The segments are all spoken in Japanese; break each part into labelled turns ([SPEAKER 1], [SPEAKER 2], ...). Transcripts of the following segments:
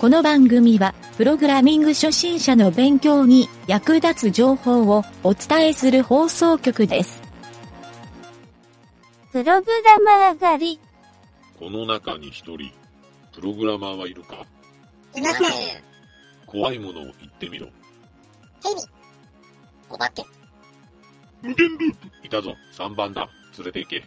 [SPEAKER 1] この番組は、プログラミング初心者の勉強に役立つ情報をお伝えする放送局です。
[SPEAKER 2] プログラマー狩り。
[SPEAKER 3] この中に一人、プログラマーはいるか？
[SPEAKER 4] いません。
[SPEAKER 3] 怖いものを言ってみろ。
[SPEAKER 4] ヘビ。お化け。
[SPEAKER 3] 無限ループいたぞ、3番だ。連れて行け。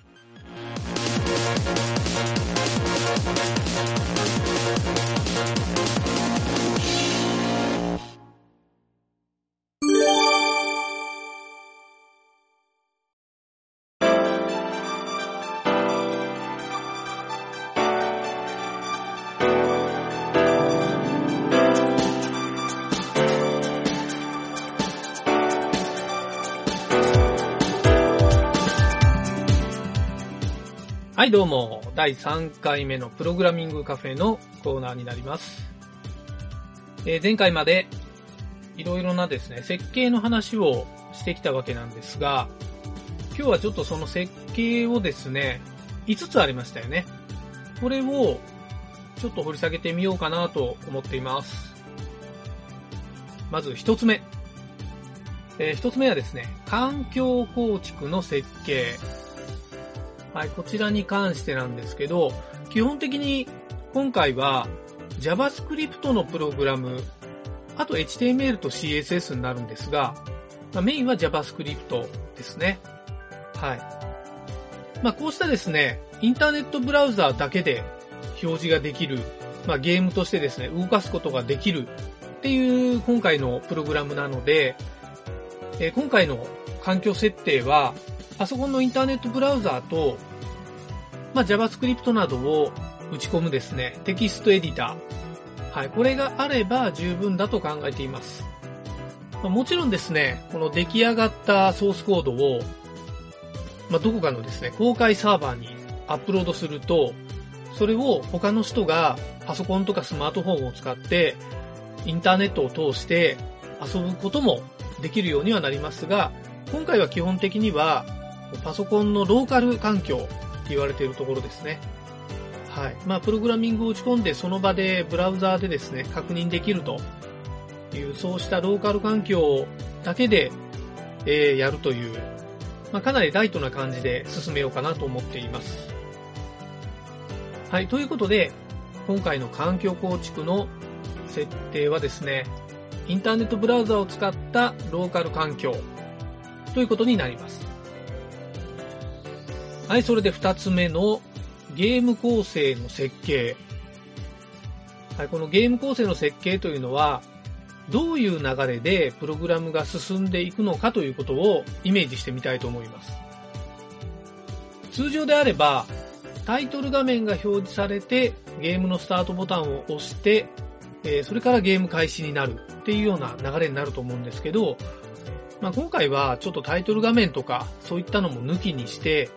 [SPEAKER 5] はい、どうも。第3回目のプログラミングカフェのコーナーになります。えー前回までいろいろなですね、設計の話をしてきたわけなんですが、今日はちょっとその設計をですね、5つありましたよね。これをちょっと掘り下げてみようかなと思っています。まず1つ目。え1つ目はですね、環境構築の設計。はい、こちらに関してなんですけど、基本的に今回は JavaScript のプログラム、あと HTML と CSS になるんですが、まあ、メインは JavaScript ですね。はい。まあ、こうしたですね、インターネットブラウザーだけで表示ができる、まあ、ゲームとしてですね、動かすことができるっていう今回のプログラムなので、えー今回の環境設定は、パソコンのインターネットブラウザーと、まあ、JavaScript などを打ち込むですね、テキストエディター。はい、これがあれば十分だと考えています。まあもちろんですね、この出来上がったソースコードを、まあ、どこかのですね、公開サーバーにアップロードすると、それを他の人がパソコンとかスマートフォンを使って、インターネットを通して遊ぶこともできるようにはなりますが、今回は基本的には、パソコンのローカル環境って言われているところですね。はい。まあ、プログラミングを打ち込んで、その場でブラウザーでですね、確認できるという、そうしたローカル環境だけで、えーやるという、まあ、かなりライトな感じで進めようかなと思っています。はい。ということで、今回の環境構築の設定はですね、インターネットブラウザを使ったローカル環境ということになります。はい、それで二つ目のゲーム構成の設計。はい、このゲーム構成の設計というのは、どういう流れでプログラムが進んでいくのかということをイメージしてみたいと思います。通常であれば、タイトル画面が表示されて、ゲームのスタートボタンを押して、えーそれからゲーム開始になるっていうような流れになると思うんですけど、まあ、今回はちょっとタイトル画面とかそういったのも抜きにして、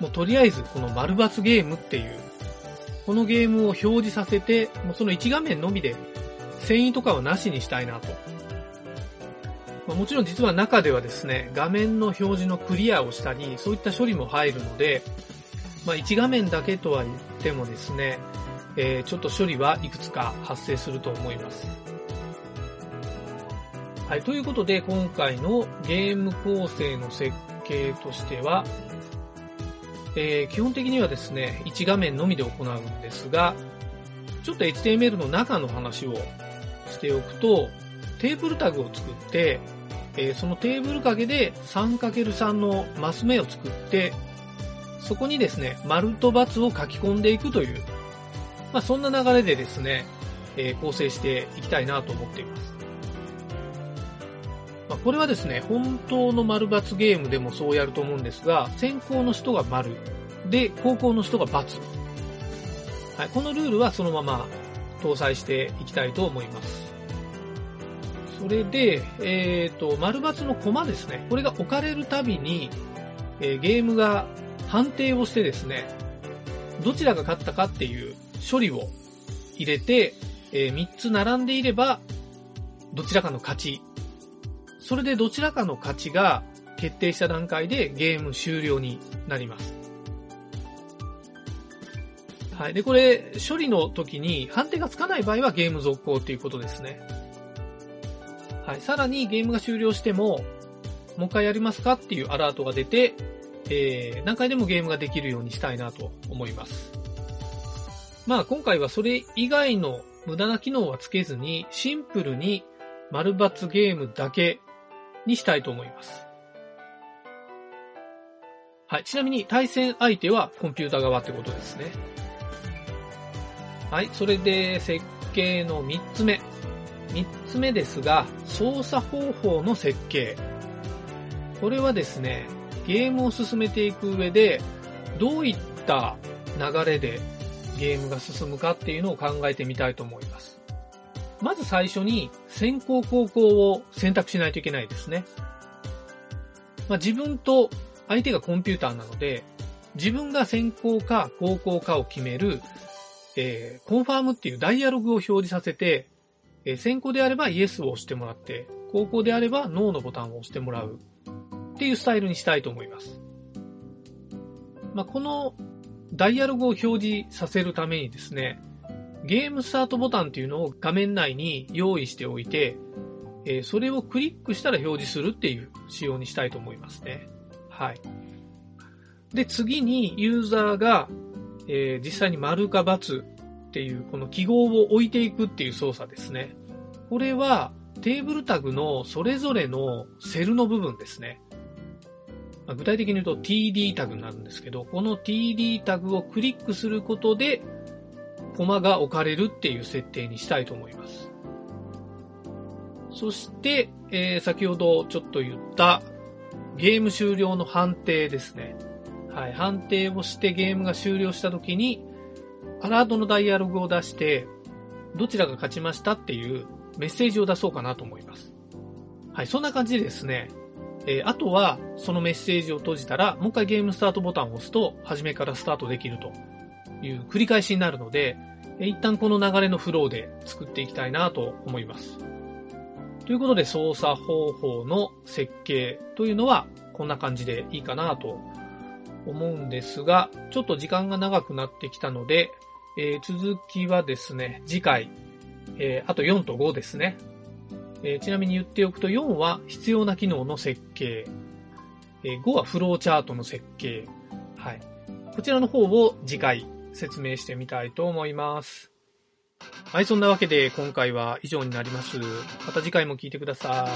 [SPEAKER 5] もうとりあえずこの丸抜ゲームっていう、このゲームを表示させて、もうその1画面のみで、遷移とかはなしにしたいなと。まあもちろん実は中ではですね、画面の表示のクリアをしたり、そういった処理も入るので、まあ、1画面だけとは言ってもですね、えーちょっと処理はいくつか発生すると思います。はい、ということで今回のゲーム構成の設計としては、えー基本的にはですね、1画面のみで行うんですが、ちょっと HTML の中の話をしておくと、テーブルタグを作って、えーそのテーブル掛けで 3×3 のマス目を作って、そこにですね、丸と×を書き込んでいくという、まあそんな流れでですね、えー構成していきたいなと思っています。まあ、これはですね、本当の丸×ゲームでもそうやると思うんですが、先行の人が丸、で、後攻の人が×。はい、このルールはそのまま搭載していきたいと思います。それで、えっ、と、丸×のコマですね。これが置かれるたびに、えーゲームが判定をしてですね、どちらが勝ったかっていう処理を入れて、え3つ並んでいれば、どちらかの勝ち。それでどちらかの勝ちが決定した段階でゲーム終了になります。はい。で、これ、処理の時に判定がつかない場合はゲーム続行っていうことですね。はい。さらにゲームが終了しても、もう一回やりますかっていうアラートが出て、えー、何回でもゲームができるようにしたいなと思います。まあ今回はそれ以外の無駄な機能はつけずに、シンプルに丸抜ゲームだけにしたいと思います。はい。ちなみに対戦相手はコンピュータ側ってことですね。はい。それで設計の3つ目。3つ目ですが、操作方法の設計。これはですね、ゲームを進めていく上で、どういった流れでゲームが進むかっていうのを考えてみたいと思います。まず最初に先行後攻を選択しないといけないですね。まあ、自分と相手がコンピューターなので、自分が先行か後攻かを決める、えー、コンファームっていうダイアログを表示させて、えー、先行であればイエスを押してもらって、後攻であればノーのボタンを押してもらうっていうスタイルにしたいと思います。まあ、このダイアログを表示させるためにですね、ゲームスタートボタンっていうのを画面内に用意しておいて、え、それをクリックしたら表示するっていう仕様にしたいと思いますね。はい。で、次にユーザーが、え、実際に丸か×っていうこの記号を置いていくっていう操作ですね。これはテーブルタグのそれぞれのセルの部分ですね。ま具体的に言うと TD タグになるんですけど、この TD タグをクリックすることで、コマが置かれるっていう設定にしたいと思います。そして、えー、先ほどちょっと言ったゲーム終了の判定ですね。はい、判定をしてゲームが終了した時に、アラートのダイアログを出して、どちらが勝ちましたっていうメッセージを出そうかなと思います。はい、そんな感じですね、えー、あとは、そのメッセージを閉じたら、もう一回ゲームスタートボタンを押すと、初めからスタートできるという繰り返しになるので、一旦この流れのフローで作っていきたいなと思います。ということで、操作方法の設計というのは、こんな感じでいいかなと思うんですが、ちょっと時間が長くなってきたので、えー、続きはですね、次回、えー、あと4と5ですね。えー、ちなみに言っておくと4は必要な機能の設計、え、5はフローチャートの設計。はい。こちらの方を次回説明してみたいと思います。はい、そんなわけで今回は以上になります。また次回も聞いてください。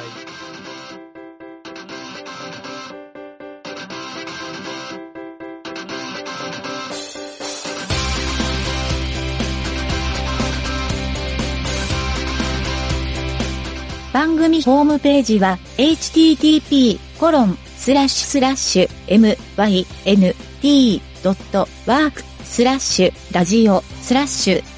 [SPEAKER 1] 番組ホームページは http:// mynt.work スラッシュラジオスラッシュ